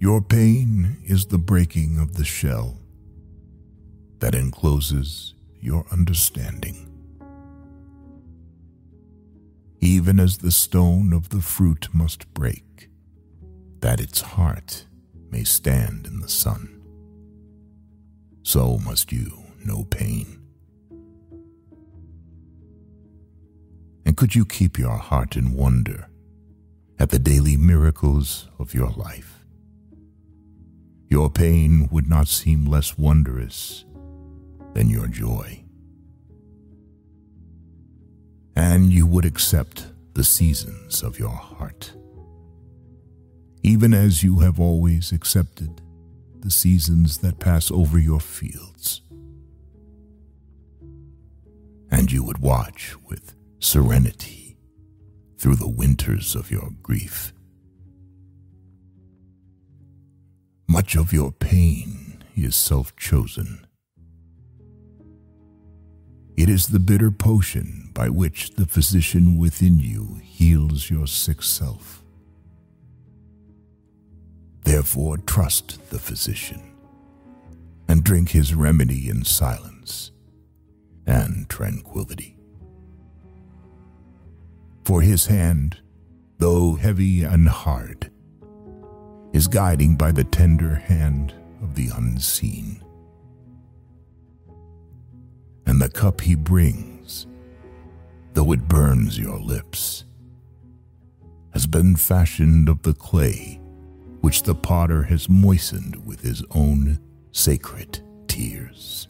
Your pain is the breaking of the shell that encloses your understanding. Even as the stone of the fruit must break, that its heart may stand in the sun, so must you know pain. And could you keep your heart in wonder at the daily miracles of your life? Your pain would not seem less wondrous than your joy. And you would accept the seasons of your heart, even as you have always accepted the seasons that pass over your fields. And you would watch with serenity through the winters of your grief. Much of your pain is self chosen. It is the bitter potion by which the physician within you heals your sick self. Therefore, trust the physician and drink his remedy in silence and tranquility. For his hand, though heavy and hard, is guiding by the tender hand of the unseen. And the cup he brings, though it burns your lips, has been fashioned of the clay which the potter has moistened with his own sacred tears.